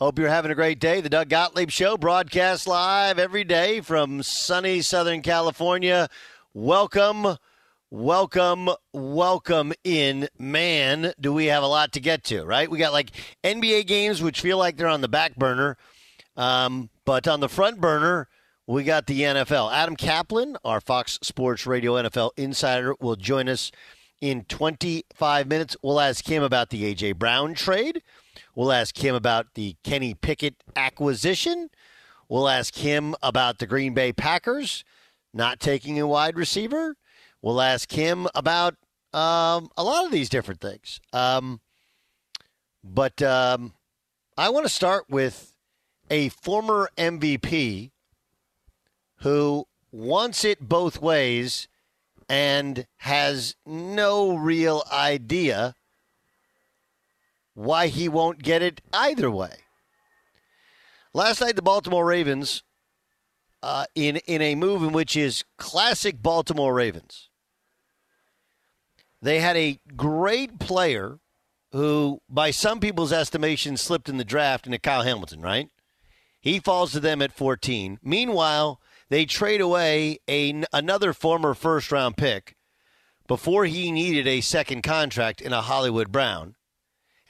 Hope you're having a great day. The Doug Gottlieb Show broadcasts live every day from sunny Southern California. Welcome, welcome, welcome in. Man, do we have a lot to get to, right? We got like NBA games, which feel like they're on the back burner. Um, but on the front burner, we got the NFL. Adam Caplan, our Fox Sports Radio NFL insider, will join us in 25 minutes. We'll ask him about the A.J. Brown trade. We'll ask him about the Kenny Pickett acquisition. We'll ask him about the Green Bay Packers not taking a wide receiver. We'll ask him about um, a lot of these different things. Um, but um, I want to start with a former MVP who wants it both ways and has no real idea why he won't get it either way. Last night, the Baltimore Ravens, uh, in in a move in which is classic Baltimore Ravens, they had a great player who, by some people's estimation, slipped in the draft into Kyle Hamilton. Right? He falls to them at 14. Meanwhile, they trade away a, another former first round pick before he needed a second contract in a Hollywood Brown,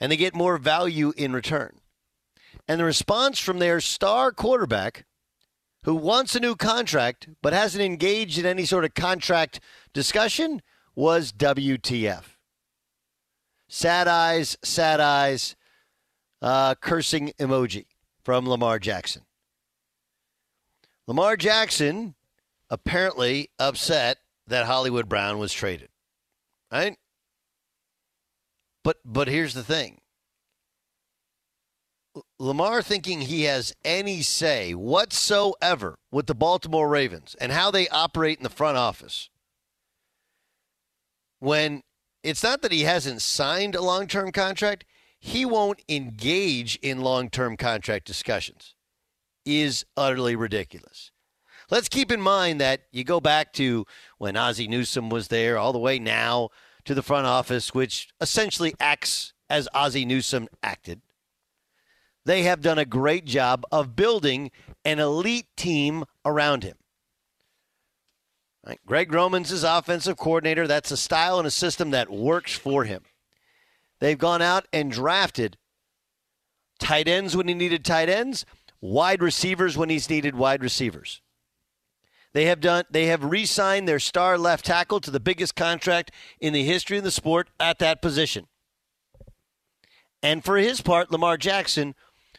and they get more value in return. And the response from their star quarterback, who wants a new contract but hasn't engaged in any sort of contract discussion, was WTF. Sad eyes, sad eyes, uh, cursing emoji from Lamar Jackson. Lamar Jackson apparently upset that Hollywood Brown was traded. right? But but here's the thing. Lamar thinking he has any say whatsoever with the Baltimore Ravens and how they operate in the front office. When it's not that he hasn't signed a long-term contract, he won't engage in long-term contract discussions. Is utterly ridiculous. Let's keep in mind that you go back to when Ozzie Newsome was there, all the way now to the front office, which essentially acts as Ozzie Newsome acted. They have done a great job of building an elite team around him. Right. Greg Roman's his offensive coordinator. That's a style and a system that works for him. They've gone out and drafted tight ends when he needed tight ends, wide receivers when he's needed wide receivers. They have done they have re-signed their star left tackle to the biggest contract in the history of the sport at that position. And for his part, Lamar Jackson,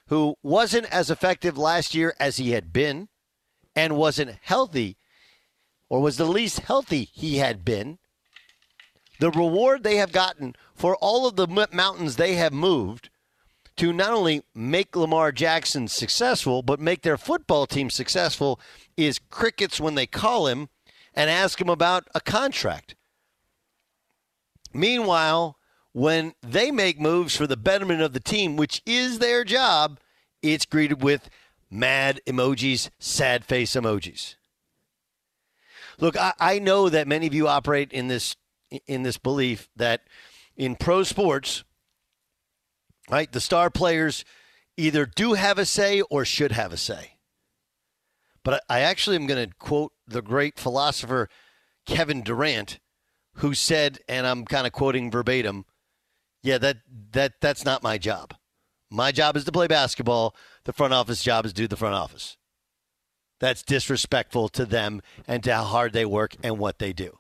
who wasn't as effective last year as he had been and wasn't healthy or was the least healthy he had been, the reward they have gotten for all of the mountains they have moved to not only make Lamar Jackson successful, but make their football team successful is crickets when they call him and ask him about a contract. Meanwhile, when they make moves for the betterment of the team, which is their job, it's greeted with mad emojis, sad face emojis. Look, I, I know that many of you operate in this in this belief that in pro sports, right, the star players either do have a say or should have a say. But I actually am going to quote the great philosopher Kevin Durant, who said, and I'm kind of quoting verbatim, yeah, that, that that's not my job. My job is to play basketball. The front office job is do the front office. That's disrespectful to them and to how hard they work and what they do.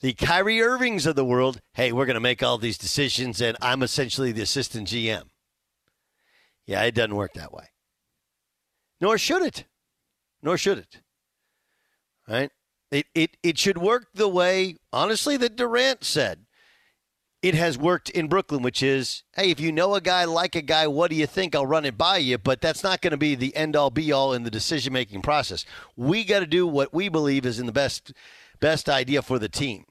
The Kyrie Irvings of the world, hey, we're going to make all these decisions and I'm essentially the assistant GM. Yeah, it doesn't work that way. Nor should it nor should it. Right? It, it, it should work the way, honestly, that Durant said it has worked in Brooklyn, which is, hey, if you know a guy, like a guy, what do you think? I'll run it by you, but that's not going to be the end all be all in the decision making process. We got to do what we believe is in the best best idea for the team.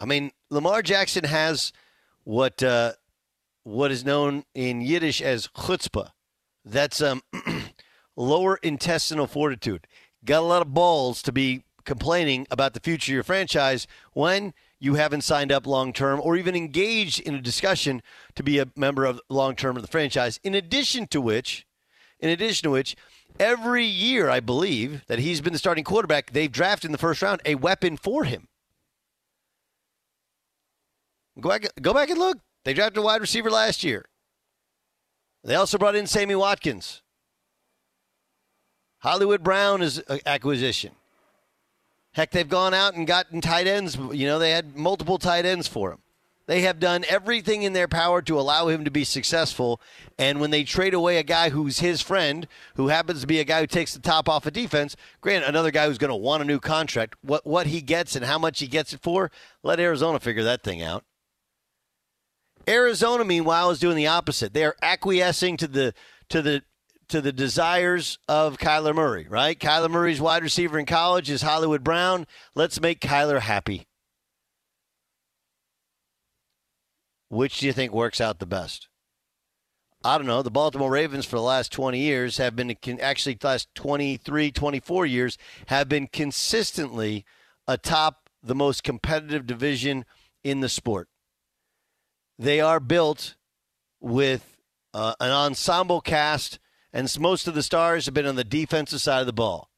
I mean, Lamar Jackson has what uh, what is known in Yiddish as chutzpah, that's um, lower intestinal fortitude. Got a lot of balls to be complaining about the future of your franchise when you haven't signed up long term or even engaged in a discussion to be a member of long term of the franchise. In addition to which, in addition to which, every year I believe that he's been the starting quarterback, they've drafted in the first round a weapon for him. Go back, go back and look. They drafted a wide receiver last year. They also brought in Sammy Watkins. Hollywood Brown is an acquisition. Heck, they've gone out and gotten tight ends. You know, they had multiple tight ends for him. They have done everything in their power to allow him to be successful. And when they trade away a guy who's his friend, who happens to be a guy who takes the top off of defense, grant another guy who's going to want a new contract, what, what he gets and how much he gets it for, let Arizona figure that thing out. Arizona, meanwhile, is doing the opposite. They are acquiescing to the to the to the desires of Kyler Murray, right? Kyler Murray's wide receiver in college is Hollywood Brown. Let's make Kyler happy. Which do you think works out the best? I don't know. The Baltimore Ravens for the last 20 years have been actually the last 23, 24 years have been consistently atop the most competitive division in the sport. They are built with uh, an ensemble cast, and most of the stars have been on the defensive side of the ball.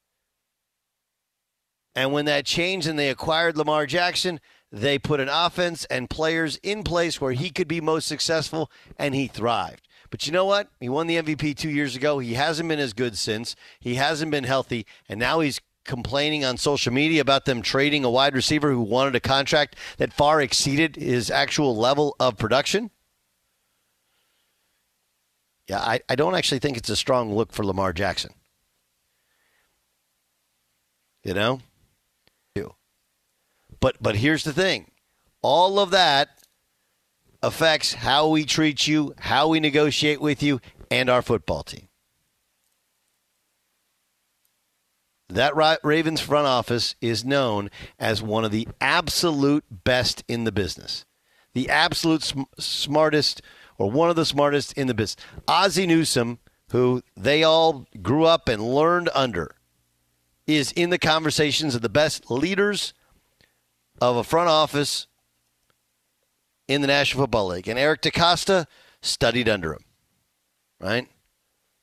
And when that changed and they acquired Lamar Jackson, they put an offense and players in place where he could be most successful, and he thrived. But you know what? He won the MVP two years ago. He hasn't been as good since. He hasn't been healthy, and now he's complaining on social media about them trading a wide receiver who wanted a contract that far exceeded his actual level of production? Yeah, I, I don't actually think it's a strong look for Lamar Jackson. You know? But but here's the thing. All of that affects how we treat you, how we negotiate with you, and our football team. That Ravens front office is known as one of the absolute best in the business. The absolute sm- smartest, or one of the smartest in the business. Ozzie Newsome, who they all grew up and learned under, is in the conversations of the best leaders of a front office in the National Football League. And Eric DeCosta studied under him, right?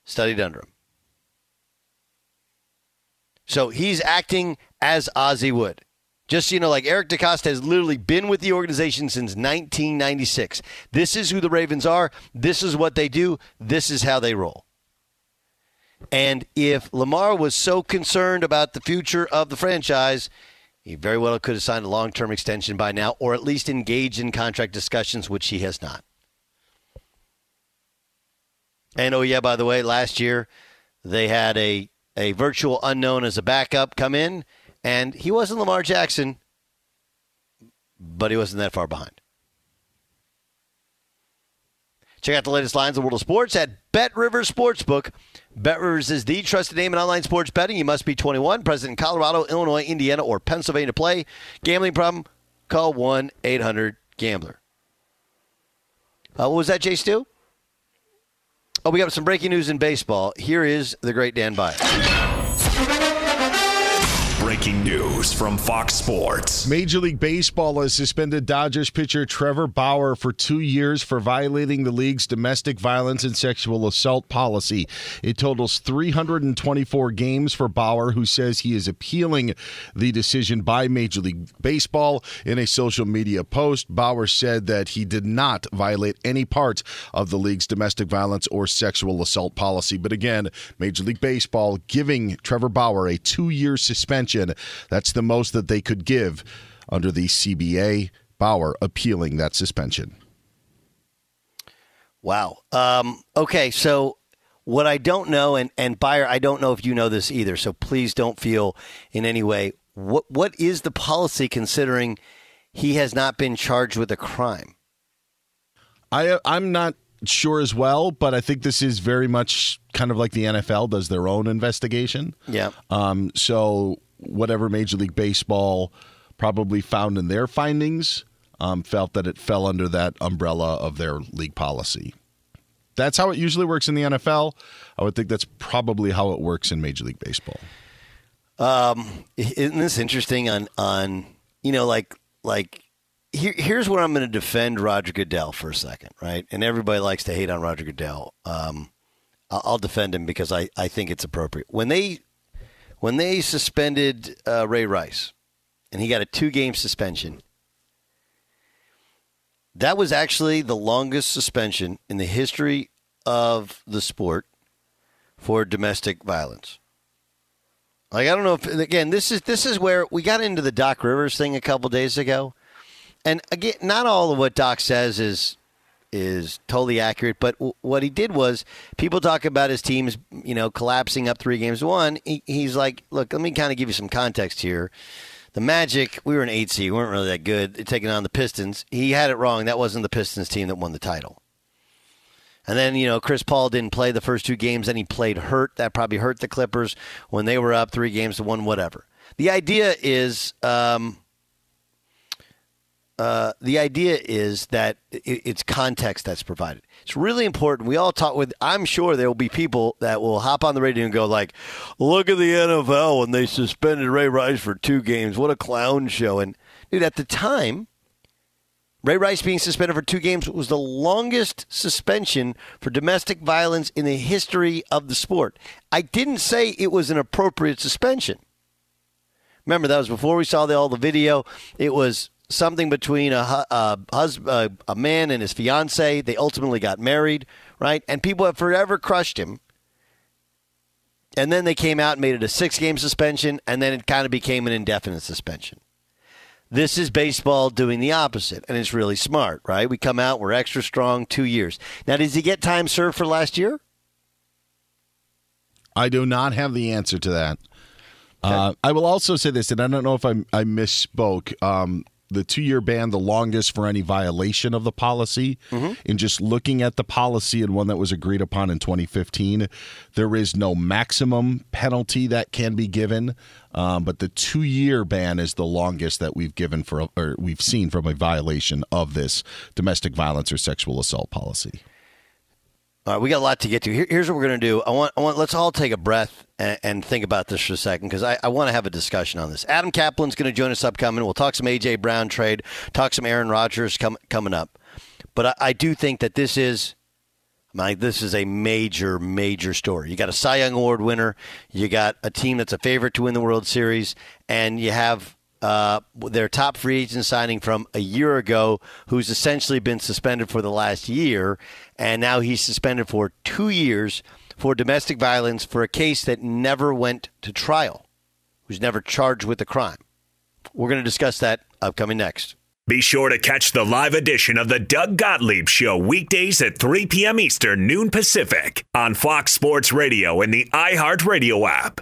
Studied under him. So he's acting as Ozzie would. Just so you know, like Eric DeCosta has literally been with the organization since 1996. This is who the Ravens are. This is what they do. This is how they roll. And if Lamar was so concerned about the future of the franchise, he very well could have signed a long term extension by now, or at least engaged in contract discussions, which he has not. And oh, yeah, by the way, last year they had a a virtual unknown as a backup come in, and he wasn't Lamar Jackson, but he wasn't that far behind. Check out the latest lines of world of sports at Bet Rivers Sportsbook. Bet Rivers is the trusted name in online sports betting. You must be 21, present in Colorado, Illinois, Indiana, or Pennsylvania to play. Gambling problem? Call 1 800 Gambler. Uh, what was that, Jay Stu? Oh, we got some breaking news in baseball. Here is the great Dan Beyer. Breaking news from Fox Sports. Major League Baseball has suspended Dodgers pitcher Trevor Bauer for two years for violating the league's domestic violence and sexual assault policy. It totals 324 games for Bauer, who says he is appealing the decision by Major League Baseball. In a social media post, Bauer said that he did not violate any part of the league's domestic violence or sexual assault policy. But again, Major League Baseball giving Trevor Bauer a two year suspension that's the most that they could give under the CBA. Bauer appealing that suspension. Wow. Um, okay, so what I don't know, and, and Beyer, I don't know if you know this either, so please don't feel in any way. What What is the policy considering he has not been charged with a crime? I I'm not sure as well, but I think this is very much kind of like the NFL does their own investigation. Yeah. Um. So whatever Major League Baseball probably found in their findings um, felt that it fell under that umbrella of their league policy. That's how it usually works in the NFL. I would think that's probably how it works in Major League Baseball. Um, isn't this interesting? On on you know like like here, here's where I'm going to defend Roger Goodell for a second, right? And everybody likes to hate on Roger Goodell. Um, I'll defend him because I, I think it's appropriate. When they when they suspended uh, Ray Rice, and he got a two-game suspension. That was actually the longest suspension in the history of the sport for domestic violence. Like I don't know if again this is this is where we got into the Doc Rivers thing a couple days ago, and again not all of what Doc says is is totally accurate. But w- what he did was people talk about his teams, you know, collapsing up three games one. He, he's like, look, let me kind of give you some context here. The Magic, we were an eight seed, we weren't really that good, taking on the Pistons. He had it wrong. That wasn't the Pistons team that won the title. And then, you know, Chris Paul didn't play the first two games, then he played hurt. That probably hurt the Clippers when they were up three games to one, whatever. The idea is um, uh, the idea is that it's context that's provided. It's really important. We all talk with. I'm sure there will be people that will hop on the radio and go like, "Look at the NFL when they suspended Ray Rice for two games. What a clown show!" And dude, at the time, Ray Rice being suspended for two games was the longest suspension for domestic violence in the history of the sport. I didn't say it was an appropriate suspension. Remember, that was before we saw the, all the video. It was something between a, a, husband, a man and his fiance. They ultimately got married, right? And people have forever crushed him. And then they came out and made it a six game suspension, and then it kind of became an indefinite suspension. This is baseball doing the opposite, and it's really smart, right? We come out, we're extra strong, two years. Now, does he get time served for last year? I do not have the answer to that. Uh, I will also say this, and I don't know if I, I misspoke. Um, the two year ban, the longest for any violation of the policy. Mm-hmm. In just looking at the policy and one that was agreed upon in 2015, there is no maximum penalty that can be given. Um, but the two year ban is the longest that we've given for, or we've seen from a violation of this domestic violence or sexual assault policy. All right, we got a lot to get to. Here, here's what we're going to do. I want, I want, let's all take a breath and, and think about this for a second because I, I want to have a discussion on this. Adam Caplan's going to join us upcoming. We'll talk some AJ Brown trade, talk some Aaron Rodgers com- coming up. But I, I do think that this is, like, this is a major, major story. You got a Cy Young Award winner, you got a team that's a favorite to win the World Series, and you have uh, their top free agent signing from a year ago, who's essentially been suspended for the last year, and now he's suspended for two years for domestic violence for a case that never went to trial, who's never charged with a crime. We're going to discuss that upcoming next. Be sure to catch the live edition of the Doug Gottlieb Show weekdays at 3 p.m. Eastern, noon Pacific on Fox Sports Radio and the iHeartRadio app.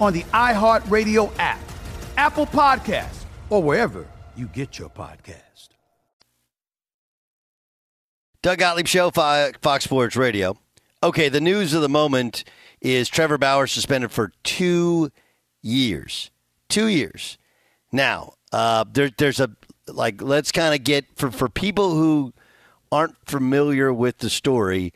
on the iHeartRadio app, Apple Podcasts, or wherever you get your podcast. Doug Gottlieb Show, Fox Sports Radio. Okay, the news of the moment is Trevor Bauer suspended for two years. Two years. Now, uh, there, there's a like. Let's kind of get for for people who aren't familiar with the story,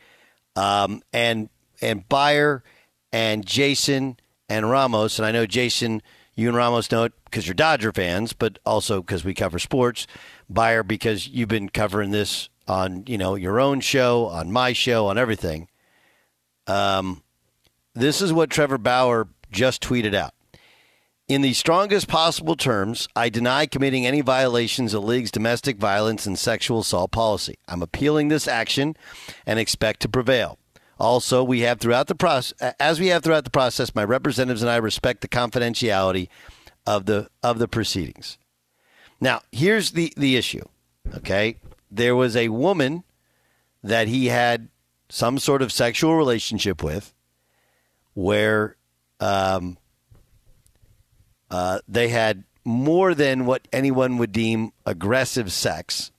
um, and and Beyer and Jason and Ramos, and I know Jason, you and Ramos know it because you're Dodger fans, but also because we cover sports. Beyer because you've been covering this on you know your own show, on my show, on everything. Um, this is what Trevor Bauer just tweeted out. In the strongest possible terms, I deny committing any violations of league's domestic violence and sexual assault policy. I'm appealing this action and expect to prevail. Also, we have throughout the process, as we have throughout the process, my representatives and I respect the confidentiality of the of the proceedings. Now, here's the the issue. Okay, there was a woman that he had some sort of sexual relationship with, where um, uh, they had more than what anyone would deem aggressive sex,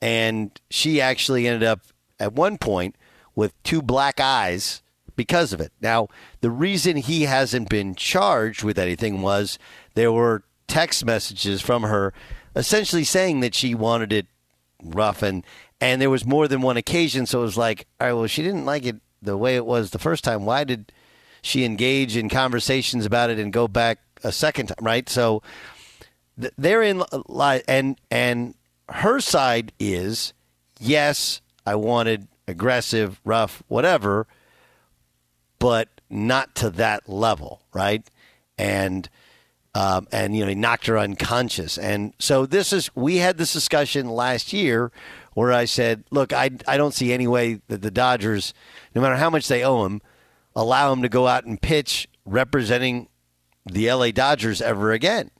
and she actually ended up at one point with two black eyes because of it. Now, the reason he hasn't been charged with anything was there were text messages from her essentially saying that she wanted it rough and and there was more than one occasion. So it was like all right well she didn't like it the way it was the first time. Why did she engage in conversations about it and go back a second time right? So th- therein li- and and her side is yes I wanted aggressive rough whatever but not to that level right and um, and you know he knocked her unconscious. And so this is we had this discussion last year where I said, look, I I don't see any way that the Dodgers, no matter how much they owe him, allow him to go out and pitch representing the LA Dodgers ever again.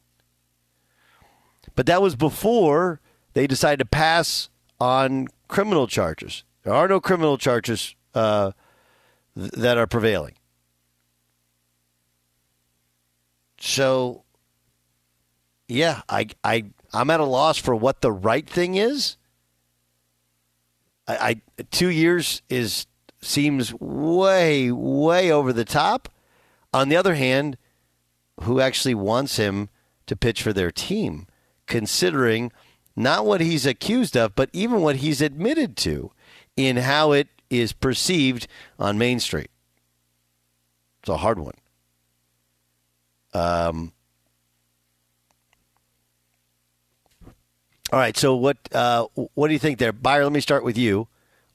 But that was before they decided to pass on criminal charges. There are no criminal charges uh, th- that are prevailing. So yeah, I, I, I'm at a loss for what the right thing is. I, I two years is seems way, way over the top. On the other hand, who actually wants him to pitch for their team, considering not what he's accused of, but even what he's admitted to in how it is perceived on Main Street? It's a hard one. Um, All right. So what uh, what do you think there, Beyer? Let me start with you.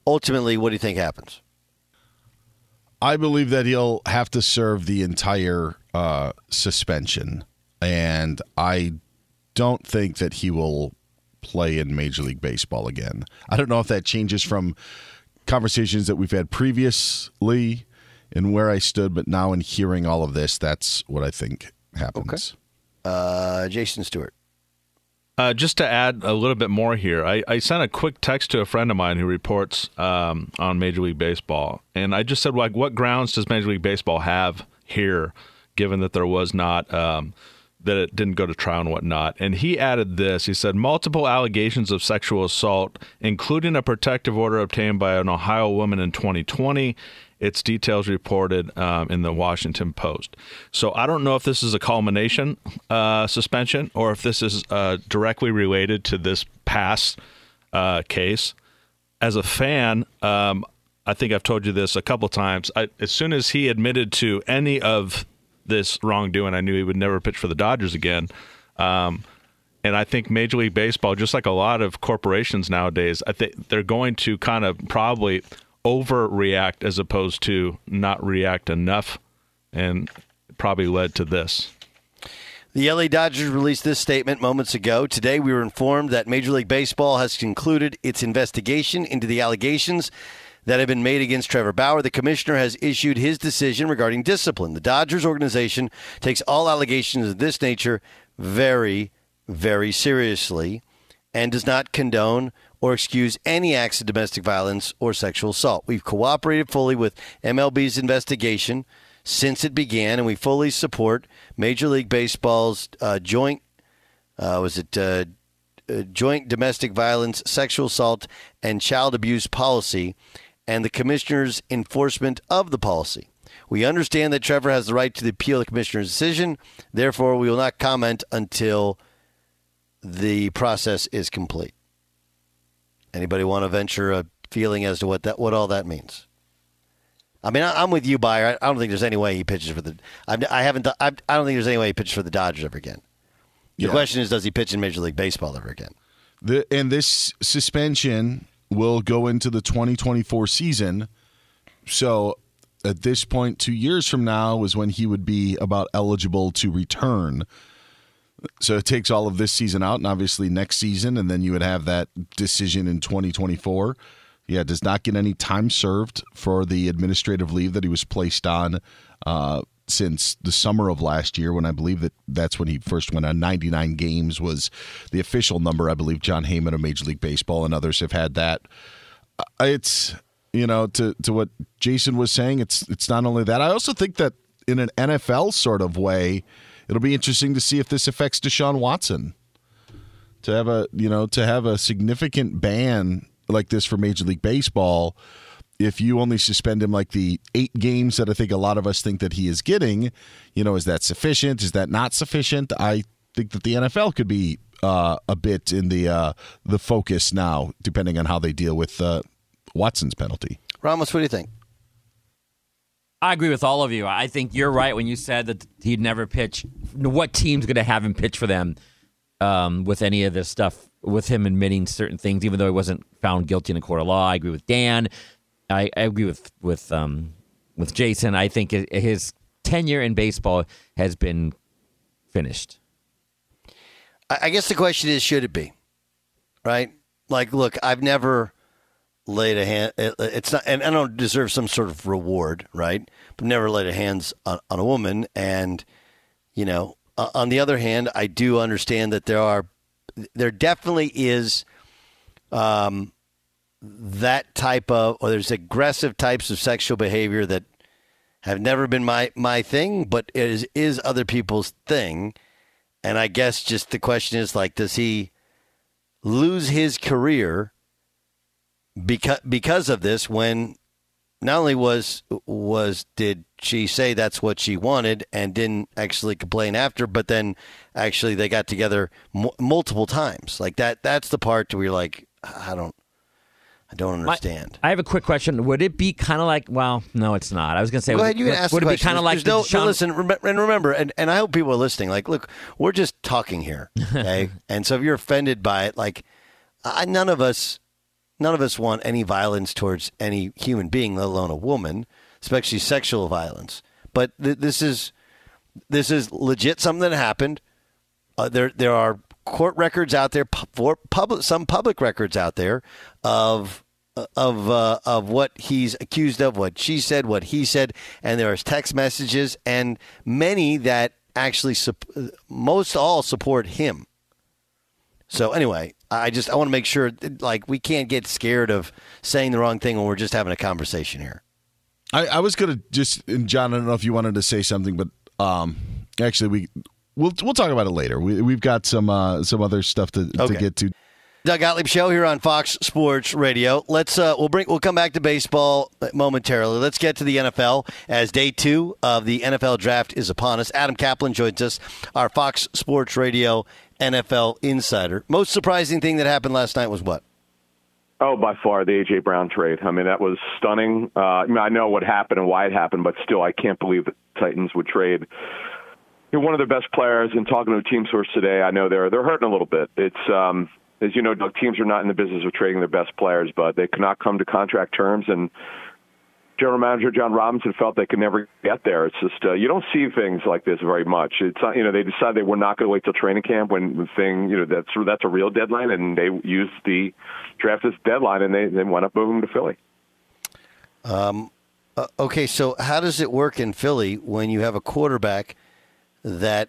Ultimately, what do you think happens? I believe that he'll have to serve the entire uh, suspension, and I don't think that he will play in Major League Baseball again. I don't know if that changes from conversations that we've had previously and where I stood, but now in hearing all of this, that's what I think happens. Okay. Uh, Jason Stewart. Uh, just to add a little bit more here, I, I, sent a quick text to a friend of mine who reports um, on Major League Baseball, and I just said, like, what grounds does Major League Baseball have here, given that there was not um, that it didn't go to trial and whatnot? And he added this: he said multiple allegations of sexual assault, including a protective order obtained by an Ohio woman in 2020 its details reported um, in the Washington Post. So I don't know if this is a culmination uh, suspension or if this is uh, directly related to this past uh, case. As a fan, um, I think I've told you this a couple times. I, as soon as he admitted to any of this wrongdoing, I knew he would never pitch for the Dodgers again. Um, and I think Major League Baseball, just like a lot of corporations nowadays, I think they're going to kind of probably overreact as opposed to not react enough, and probably led to this. The LA Dodgers released this statement moments ago. Today, we were informed that Major League Baseball has concluded its investigation into the allegations that have been made against Trevor Bauer. The commissioner has issued his decision regarding discipline. The Dodgers organization takes all allegations of this nature very, very seriously and does not condone or excuse any acts of domestic violence or sexual assault. We've cooperated fully with MLB's investigation since it began, and we fully support Major League Baseball's uh, joint uh, was it uh, uh joint domestic violence, sexual assault, and child abuse policy, and the commissioner's enforcement of the policy. We understand that Trevor has the right to appeal the commissioner's decision. Therefore, we will not comment until the process is complete. Anybody want to venture a feeling as to what that what all that means? I mean, I, am with you, Beyer. I don't think there's any way he pitches for the. I've, I haven't. I, I don't think there's any way he pitches for the Dodgers ever again. The yeah. question is, does he pitch in Major League Baseball ever again? The, and this suspension will go into the 2024 season. So at this point, two years from now, is when he would be about eligible to return. So it takes all of this season out, and obviously next season, and then you would have that decision in 2024. Yeah, does not get any time served for the administrative leave that he was placed on uh, since the summer of last year, when I believe that that's when he first went on 99 games was the official number. I believe Jon Heyman of Major League Baseball and others have had that. Uh, it's you know to to what Jason was saying. It's it's not only that. I also think that in an NFL sort of way, it'll be interesting to see if this affects Deshaun Watson. To have a you know to have a significant ban like this for Major League Baseball if you only suspend him like the eight games that I think a lot of us think that he is getting, you know, is that sufficient? Is that not sufficient? I think that the NFL could be uh, a bit in the uh, the focus now, depending on how they deal with uh, Watson's penalty. Ramos, what do you think? I agree with all of you. I think you're right when you said that he'd never pitch. What team's going to have him pitch for them um, with any of this stuff? With him admitting certain things, even though he wasn't found guilty in a court of law. I agree with Dan. I, I agree with with um, with Jason. I think his tenure in baseball has been finished. I guess the question is, should it be? Right? Like, look, I've never laid a hand. It's not, and I don't deserve some sort of reward, right? But never laid a hands on, on a woman. And you know, on the other hand, I do understand that there are, there definitely is, um, that type of or there's aggressive types of sexual behavior that have never been my my thing, but is is other people's thing. And I guess just the question is like, does he lose his career because because of this? When not only was was did she say that's what she wanted and didn't actually complain after, but then actually they got together m- multiple times. Like that. That's the part where you're like, I don't. I don't understand. My, I have a quick question. Would it be kind of like? Well, no, it's not. I was going to say. Ahead. You would, ask would it be kind of like? no, Sean... no, listen, rem- and remember, and, and I hope people are listening. Like, look, we're just talking here, okay? and so if you're offended by it, like, I, none of us, none of us want any violence towards any human being, let alone a woman, especially sexual violence. But th- this is, this is legit something that happened. Uh, there, there are court records out there, for public, some public records out there of of uh, of what he's accused of, what she said, what he said, and there are text messages and many that actually most all support him. So anyway, I just I want to make sure like we can't get scared of saying the wrong thing when we're just having a conversation here. I, I was gonna just and John, I don't know if you wanted to say something, but um, actually we we'll we'll talk about it later. We we've got some uh, some other stuff to, okay. to get to. Doug Gottlieb show here on Fox Sports Radio. Let's uh, we'll bring we'll come back to baseball momentarily. Let's get to the NFL as day two of the NFL draft is upon us. Adam Caplan joins us, our Fox Sports Radio NFL insider. Most surprising thing that happened last night was what? Oh, by far the AJ Brown trade. I mean, that was stunning. Uh, I mean, I know what happened and why it happened, but still, I can't believe the Titans would trade one of their best players. And talking to team source today, I know they're they're hurting a little bit. It's um, as you know, Doug, teams are not in the business of trading their best players, but they could not come to contract terms. And general manager Jon Robinson felt they could never get there. It's just uh, you don't see things like this very much. It's not, you know they decided they were not going to wait till training camp when the thing you know that's that's a real deadline, and they used the draft as deadline, and they they went up moving to Philly. Um. Uh, okay, so how does it work in Philly when you have a quarterback that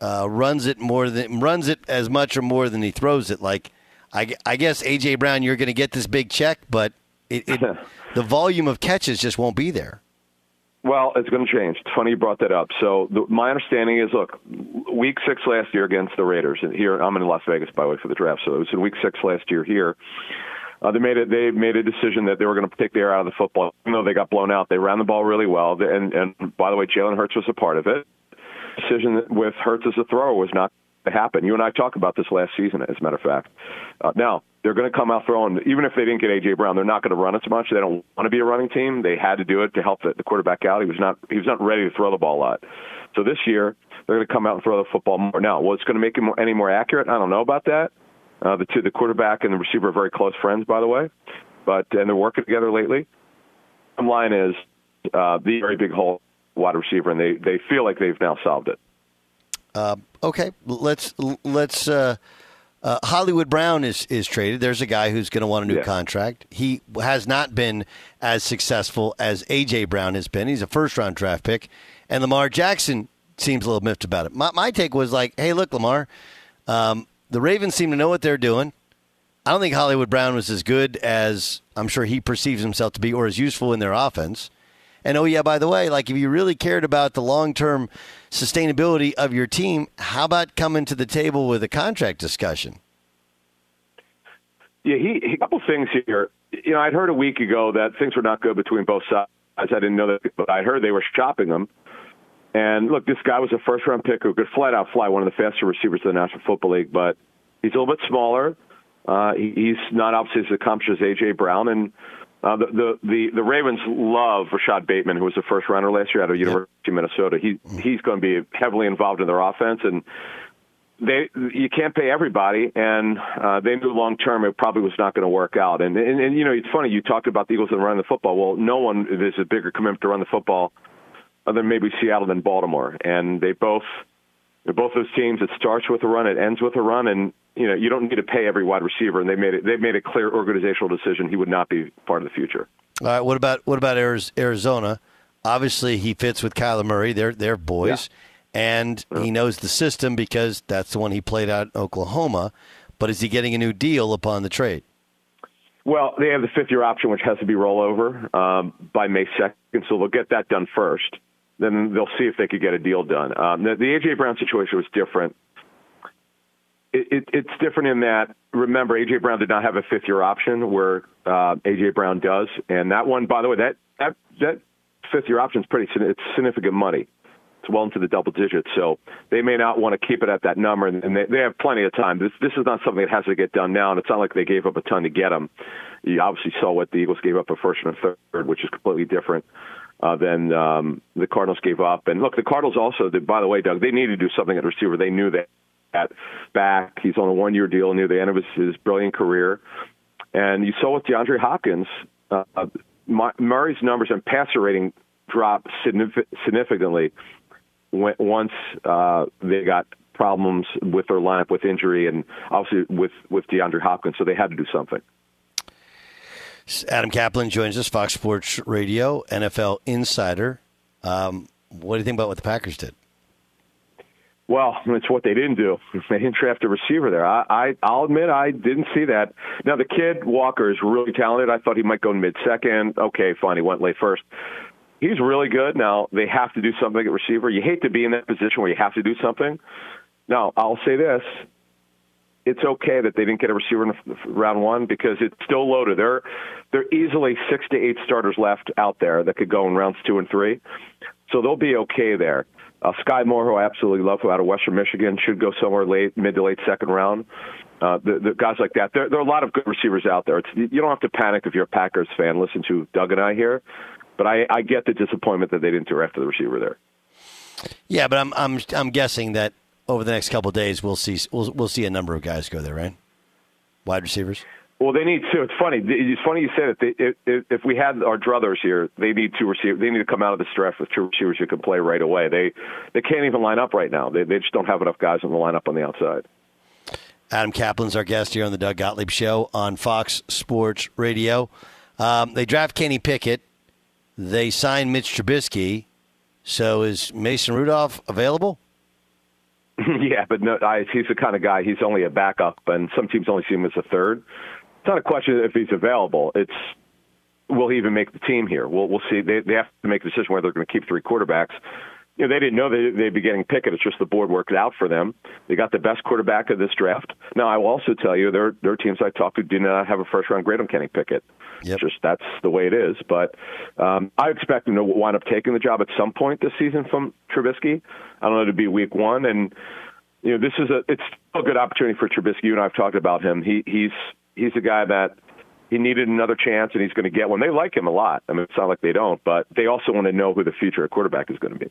uh, runs it more than runs it as much or more than he throws it. Like, I, I guess AJ Brown, you're going to get this big check, but it, it, the volume of catches just won't be there. Well, it's going to change. It's funny you brought that up. So the, my understanding is, look, week six last year against the Raiders, and here I'm in Las Vegas by the way for the draft. So it was in week six last year here. Uh, they made it. They made a decision that they were going to take the air out of the football. Even though they got blown out, they ran the ball really well. And and by the way, Jalen Hurts was a part of it decision with Hurts as a thrower was not to happen. You and I talked about this last season, as a matter of fact. Uh, now they're going to come out throwing. Even if they didn't get AJ Brown, they're not going to run as much. They don't want to be a running team. They had to do it to help the, the quarterback out. He was not. He was not ready to throw the ball a lot. So this year they're going to come out and throw the football more. Now, what's going to make him any more accurate? I don't know about that. Uh, the two, the quarterback and the receiver, are very close friends, by the way. But and they're working together lately. Bottom line is uh, the very big hole wide receiver, and they they feel like they've now solved it. Uh, okay, let's let's. Uh, uh, Hollywood Brown is is traded. There's a guy who's going to want a new Yeah. contract. He has not been as successful as AJ Brown has been. He's a first round draft pick, and Lamar Jackson seems a little miffed about it. My, my take was like, hey, look, Lamar, um, the Ravens seem to know what they're doing. I don't think Hollywood Brown was as good as I'm sure he perceives himself to be, or as useful in their offense. And oh yeah, by the way, like if you really cared about the long term sustainability of your team, how about coming to the table with a contract discussion? Yeah, he, a couple things here. You know, I'd heard a week ago that things were not good between both sides. I didn't know that, but I heard they were shopping him. And look, this guy was a first round pick who could flat out fly, one of the faster receivers in the National Football League, but he's a little bit smaller. Uh, he, he's not obviously as accomplished as AJ Brown, and uh, the, the the the Ravens love Rashod Bateman, who was a first rounder last year out of University of Minnesota. He he's going to be heavily involved in their offense, and they you can't pay everybody, and uh, they knew long term it probably was not going to work out. And, and and you know it's funny you talked about the Eagles and running the football. Well, no one is a bigger commitment to run the football other than maybe Seattle than Baltimore, and they both they're both those teams. It starts with a run, it ends with a run, and you know you don't need to pay every wide receiver. And they made it they made a clear organizational decision he would not be part of the future. All right, what about what about Arizona? Obviously, he fits with Kyler Murray. They're they're boys, and he knows the system because that's the one he played out in Oklahoma. But is he getting a new deal upon the trade? Well, they have the fifth year option, which has to be rollover um, by May 2nd, so they'll get that done first. Then they'll see if they could get a deal done. Um, the, the AJ Brown situation was different. It, it, it's different in that remember AJ Brown did not have a fifth year option, where uh, AJ Brown does, and that one, by the way, that that that fifth year option is pretty it's significant money. It's well into the double digits, so they may not want to keep it at that number, and, and they, they have plenty of time. This this is not something that has to get done now, and it's not like they gave up a ton to get him. You obviously saw what the Eagles gave up a first and a third, which is completely different uh, than um, the Cardinals gave up. And look, the Cardinals also, did, by the way, Doug, they needed to do something at receiver. They knew that at back. He's on a one year deal near the end of his, his brilliant career. And you saw with DeAndre Hopkins, uh, Murray's numbers and passer rating dropped significantly once uh, they got problems with their lineup with injury and obviously with, with DeAndre Hopkins. So they had to do something. Adam Caplan joins us, Fox Sports Radio, NFL insider. Um, what do you think about what the Packers did? Well, it's what they didn't do. They didn't draft a receiver there. I, I, I'll admit I didn't see that. Now the kid Walker is really talented. I thought he might go in mid second. Okay, fine. He went late first. He's really good. Now they have to do something at receiver. You hate to be in that position where you have to do something. Now I'll say this: it's okay that they didn't get a receiver in round one because it's still loaded. There, there are easily six to eight starters left out there that could go in rounds two and three, so they'll be okay there. Uh, Skyy Moore, who I absolutely love, who out of Western Michigan, should go somewhere late, mid to late second round. Uh, the, the guys like that, there, there are a lot of good receivers out there. It's, you don't have to panic if you're a Packers fan. Listen to Doug and I here, but I, I get the disappointment that they didn't draft the receiver there. Yeah, but I'm I'm I'm guessing that over the next couple of days we'll see we'll we'll see a number of guys go there, right? Wide receivers. Well, they need to. It's funny. It's funny you said it. If, if we had our druthers here, they need two receivers. They need to come out of this draft with two receivers who can play right away. They they can't even line up right now. They they just don't have enough guys in the lineup on the outside. Adam Caplan's our guest here on the Doug Gottlieb Show on Fox Sports Radio. Um, they draft Kenny Pickett. They sign Mitch Trubisky. So is Mason Rudolph available? yeah, but no, I, he's the kind of guy. He's only a backup, and some teams only see him as a third. It's not a question if he's available. It's will he even make the team here? We'll we'll see. They they have to make a decision whether they're going to keep three quarterbacks. You know, they didn't know they, they'd be getting Pickett. It's just the board worked it out for them. They got the best quarterback of this draft. Now, I will also tell you, there, there are teams I talked to do not have a first round grade on Kenny Pickett. Yep. Just that's the way it is. But um, I expect him to wind up taking the job at some point this season from Trubisky. I don't know it'd be week one, and you know this is a it's still a good opportunity for Trubisky. You and I have talked about him. He he's he's a guy that he needed another chance, and he's going to get one. They like him a lot. I mean, it's not like they don't, but they also want to know who the future quarterback is going to be.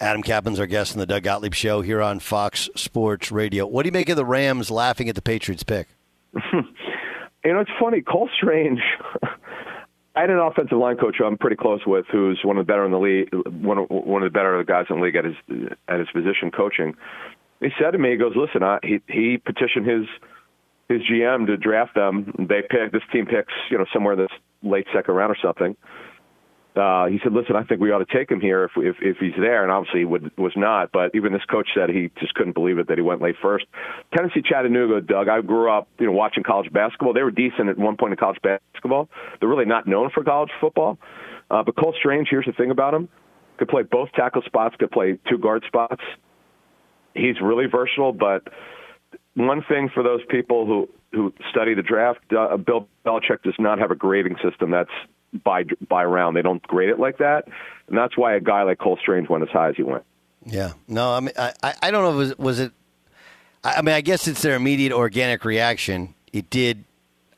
Adam Caplan's our guest on the Doug Gottlieb Show here on Fox Sports Radio. What do you make of the Rams laughing at the Patriots pick? You know, it's funny. Cole Strange. I, had an offensive line coach who I'm pretty close with, who's one of the better in the league, one of, one of the better guys in the league at his at his position coaching. He said to me, he goes, "Listen, I, he he petitioned his his GM to draft them. They pick this team picks, you know, somewhere in this late second round or something." Uh, he said, "Listen, I think we ought to take him here if if, if he's there." And obviously, he would, was not. But even this coach said he just couldn't believe it that he went late first. Tennessee Chattanooga, Doug. I grew up, you know, watching college basketball. They were decent at one point in college basketball. They're really not known for college football. Uh, but Cole Strange, here's the thing about him: could play both tackle spots, could play two guard spots. He's really versatile. But one thing for those people who who study the draft, uh, Bill Belichick does not have a grading system that's by by round. They don't grade it like that, and that's why a guy like Cole Strange went as high as he went. Yeah, no, I mean, I, I don't know. Was was it? I mean, I guess it's their immediate organic reaction. It did.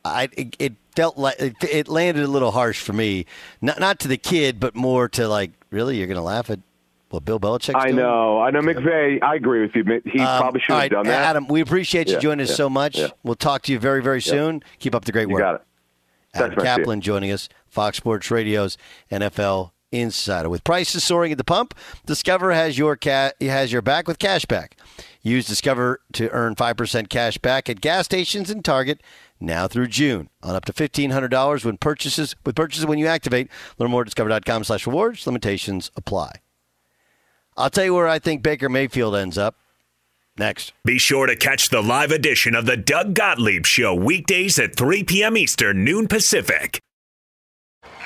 I it, it felt like it, it, landed a little harsh for me. Not not to the kid, but more to like, really, you're going to laugh at what Bill Belichick. I know. I know McVay. I agree with you. He um, probably should have right, done that. Adam, we appreciate you yeah, joining us yeah, so much. Yeah. We'll talk to you very very soon. Keep up the great you work. got it. Adam Caplan joining us, Fox Sports Radio's NFL Insider. With prices soaring at the pump, Discover has your ca- has your back with cash back. Use Discover to earn 5% cash back at gas stations and Target now through June on up to $1,500 when purchases with purchases when you activate. Learn more at discover.com slash rewards. Limitations apply. I'll tell you where I think Baker Mayfield ends up. Next. Be sure to catch the live edition of the Doug Gottlieb Show weekdays at 3 p.m. Eastern, noon Pacific.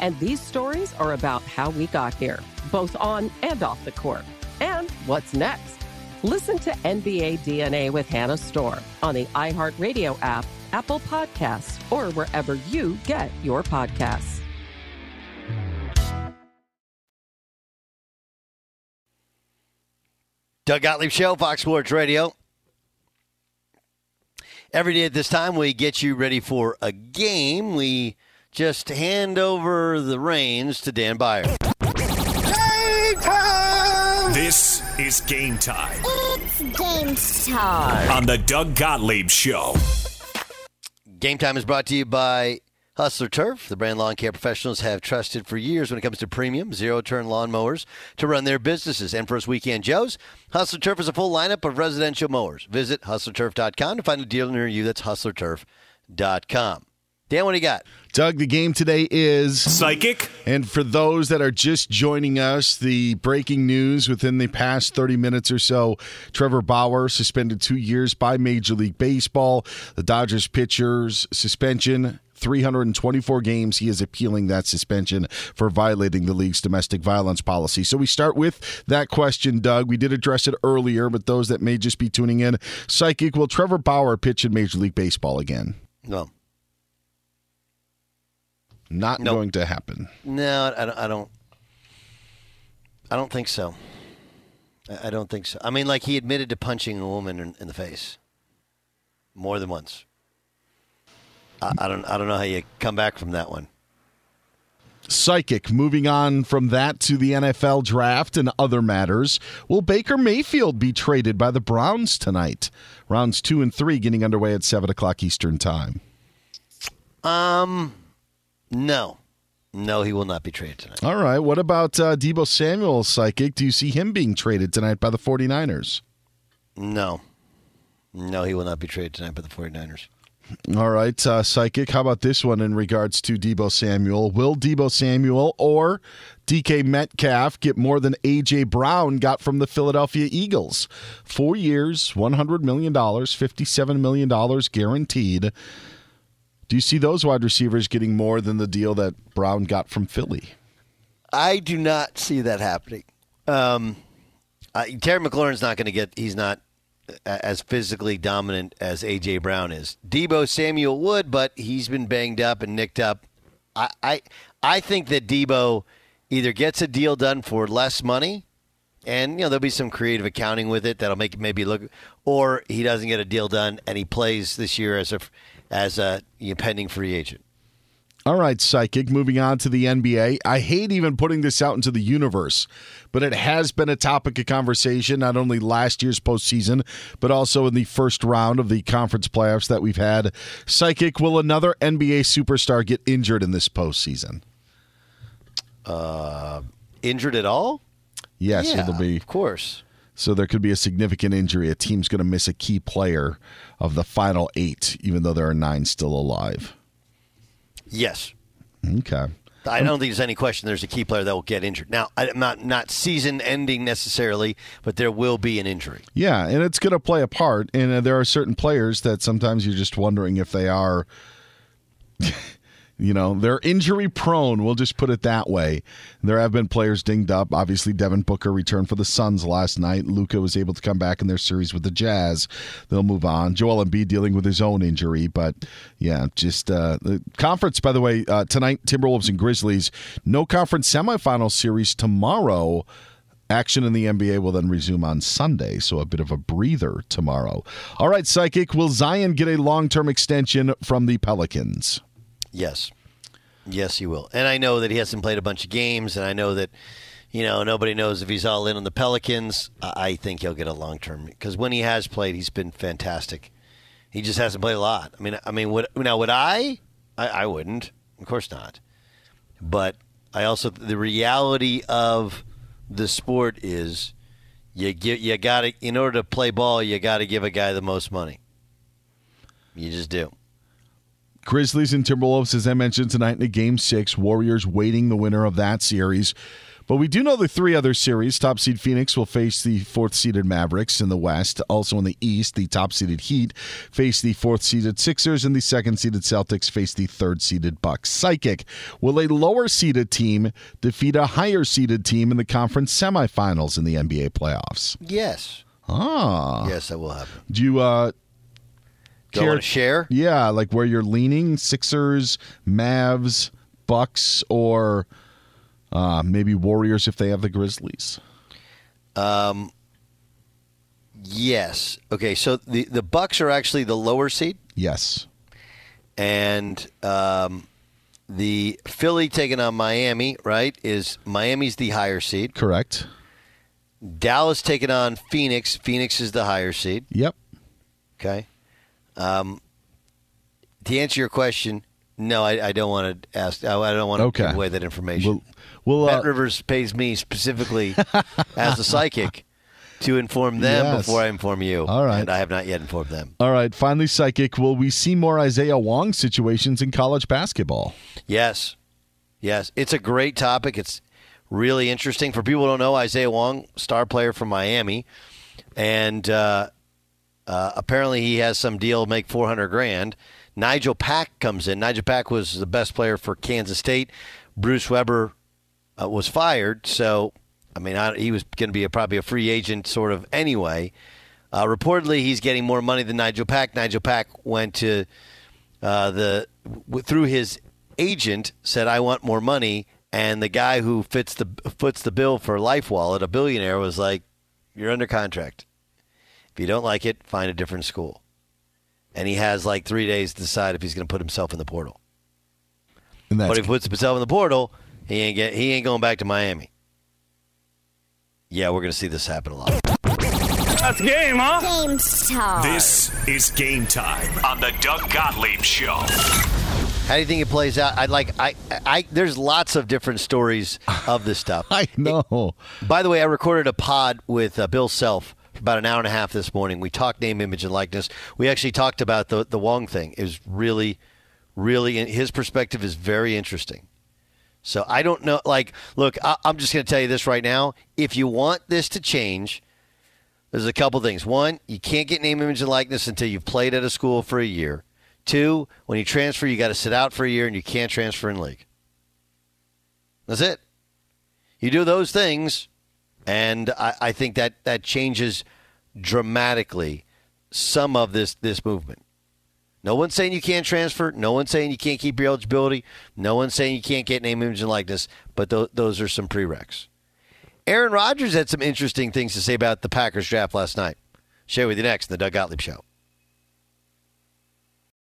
And these stories are about how we got here, both on and off the court. And what's next? Listen to NBA DNA with Hannah Storm on the iHeartRadio app, Apple Podcasts, or wherever you get your podcasts. Doug Gottlieb Show, Fox Sports Radio. Every day at this time, we get you ready for a game. We just hand over the reins to Dan Beyer. Game time! This is game time It's game time. on the Doug Gottlieb Show. Game time is brought to you by Hustler Turf. The brand lawn care professionals have trusted for years when it comes to premium zero turn lawn mowers to run their businesses. And for us weekend Joes, Hustler Turf is a full lineup of residential mowers. Visit hustlerturf.com to find a dealer near you. That's hustlerturf.com. Dan, what do you got? Doug, the game today is Psychic. And for those that are just joining us, the breaking news within the past 30 minutes or so Trevor Bauer suspended two years by Major League Baseball. The Dodgers pitcher's suspension 324 games. He is appealing that suspension for violating the league's domestic violence policy. So we start with that question, Doug. We did address it earlier, but those that may just be tuning in, psychic, will Trevor Bauer pitch in Major League Baseball again? No. Not Nope. going to happen. No, I don't. I don't, I don't think so. I don't think so. I mean, like he admitted to punching a woman in, in the face more than once. I, I don't. I don't know how you come back from that one. Psychic, moving on from that to the NFL draft and other matters. Will Baker Mayfield be traded by the Browns tonight? Rounds two and three getting underway at 7 o'clock Eastern Time. Um, no, no, he will not be traded tonight. All right. What about uh, Deebo Samuel, Psychic? Do you see him being traded tonight by the 49ers? No, no, he will not be traded tonight by the 49ers. All right, uh, Psychic. How about this one in regards to Deebo Samuel? Will Deebo Samuel or DK Metcalf get more than A.J. Brown got from the Philadelphia Eagles? Four years, $100 million, $57 million guaranteed. Do you see those wide receivers getting more than the deal that Brown got from Philly? I do not see that happening. Um, uh, Terry McLaurin's not going to get. He's not as physically dominant as AJ Brown is. Deebo Samuel would, but he's been banged up and nicked up. I, I, I think that Deebo either gets a deal done for less money, and you know there'll be some creative accounting with it that'll make it maybe look, or he doesn't get a deal done and he plays this year as a as a you know, pending free agent. All right, Psychic, moving on to the NBA. I hate even putting this out into the universe, but it has been a topic of conversation, not only last year's postseason, but also in the first round of the conference playoffs that we've had. Psychic, will another NBA superstar get injured in this postseason? Uh, injured at all? Yes, Yeah, it'll be. Of course. So there could be a significant injury. A team's going to miss a key player of the final eight, even though there are nine still alive. Yes. Okay. I don't think there's any question there's a key player that will get injured. Now, I'm not not season ending necessarily, but there will be an injury. Yeah, and it's going to play a part. And uh, there are certain players that sometimes you're just wondering if they are, you know, they're injury prone. We'll just put it that way. There have been players dinged up. Obviously, Devin Booker returned for the Suns last night. Luka was able to come back in their series with the Jazz. They'll move on. Joel Embiid dealing with his own injury, but yeah, just uh, the conference. By the way, uh, tonight Timberwolves and Grizzlies. No conference semifinal series tomorrow. Action in the NBA will then resume on Sunday, so a bit of a breather tomorrow. All right, Psychic, will Zion get a long term extension from the Pelicans? Yes. Yes, he will. And I know that he hasn't played a bunch of games, and I know that, you know, nobody knows if he's all in on the Pelicans. I think he'll get a long term because when he has played, he's been fantastic. He just hasn't played a lot. I mean, I mean, would now would I? I, I wouldn't, of course not. But I also the reality of the sport is you get you got to in order to play ball, you got to give a guy the most money. You just do. Grizzlies and Timberwolves, as I mentioned tonight in the game six, Warriors waiting the winner of that series. But we do know the three other series. Top seed Phoenix will face the fourth seeded Mavericks in the West. Also in the East, the top seeded Heat face the fourth seeded Sixers, and the second seeded Celtics face the third seeded Bucks. Psychic. Will a lower seeded team defeat a higher seeded team in the conference semifinals in the NBA playoffs? Yes. Ah. Yes, that will happen. Do you uh Do wanna share? Yeah, like where you're leaning, Sixers, Mavs, Bucks, or uh maybe Warriors if they have the Grizzlies. Um, yes. Okay. So the the Bucks are actually the lower seed, Yes. and um, the Philly taking on Miami. Right? Is Miami's the higher seed? Correct. Dallas taking on Phoenix. Phoenix is the higher seed. Yep. Okay. Um, to answer your question, no, I, I don't want to ask. I, I don't want to Okay. give away that information. Well, Bet uh, Rivers pays me specifically as a psychic to inform them Yes. before I inform you. All right. And I have not yet informed them. All right, finally psychic, will we see more Isaiah Wong situations in college basketball? Yes. Yes. It's a great topic. It's really interesting. For people who don't know, Isaiah Wong, star player from Miami, and uh, uh, apparently he has some deal make 400 grand. Nigel Pack comes in. Nigel Pack was the best player for Kansas State. Bruce Weber uh, was fired, so I mean, I, he was going to be a, probably a free agent sort of anyway. Uh, reportedly, he's getting more money than Nigel Pack. Nigel Pack went to uh, the w- through his agent said, "I want more money," and the guy who fits the foots the bill for LifeWallet, a billionaire, was like, "You're under contract. If you don't like it, find a different school." And he has like three days to decide if he's going to put himself in the portal. And But if he puts himself in the portal, he ain't get he ain't going back to Miami. Yeah, we're going to see this happen a lot. That's game, huh? Game time. This is game time on the Doug Gottlieb Show. How do you think it plays out? I like I I there's lots of different stories of this stuff. I know. By the way, I recorded a pod with uh, Bill Self for about an hour and a half this morning. We talked name, image, and likeness. We actually talked about the the Wong thing. It was really, really his perspective is very interesting. So I don't know. Like, look, I, I'm just going to tell you this right now. If you want this to change, there's a couple things. One, you can't get name, image, and likeness until you've played at a school for a year. Two, when you transfer, you got to sit out for a year and you can't transfer in league. That's it. You do those things, and I, I think that that changes dramatically some of this this movement. No one's saying you can't transfer. No one's saying you can't keep your eligibility. No one's saying you can't get name, image, and likeness. But th- those are some prereqs. Aaron Rodgers had some interesting things to say about the Packers draft last night. Share with you next in the Doug Gottlieb Show.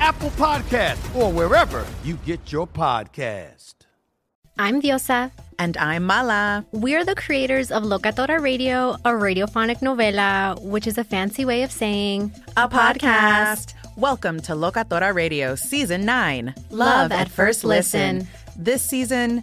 Apple Podcast, or wherever you get your podcast. I'm Diosa. And I'm Mala. We're the creators of Locatora Radio, a radiophonic novela, which is a fancy way of saying A podcast. Welcome to Locatora Radio Season 9 Love at First Listen. This season,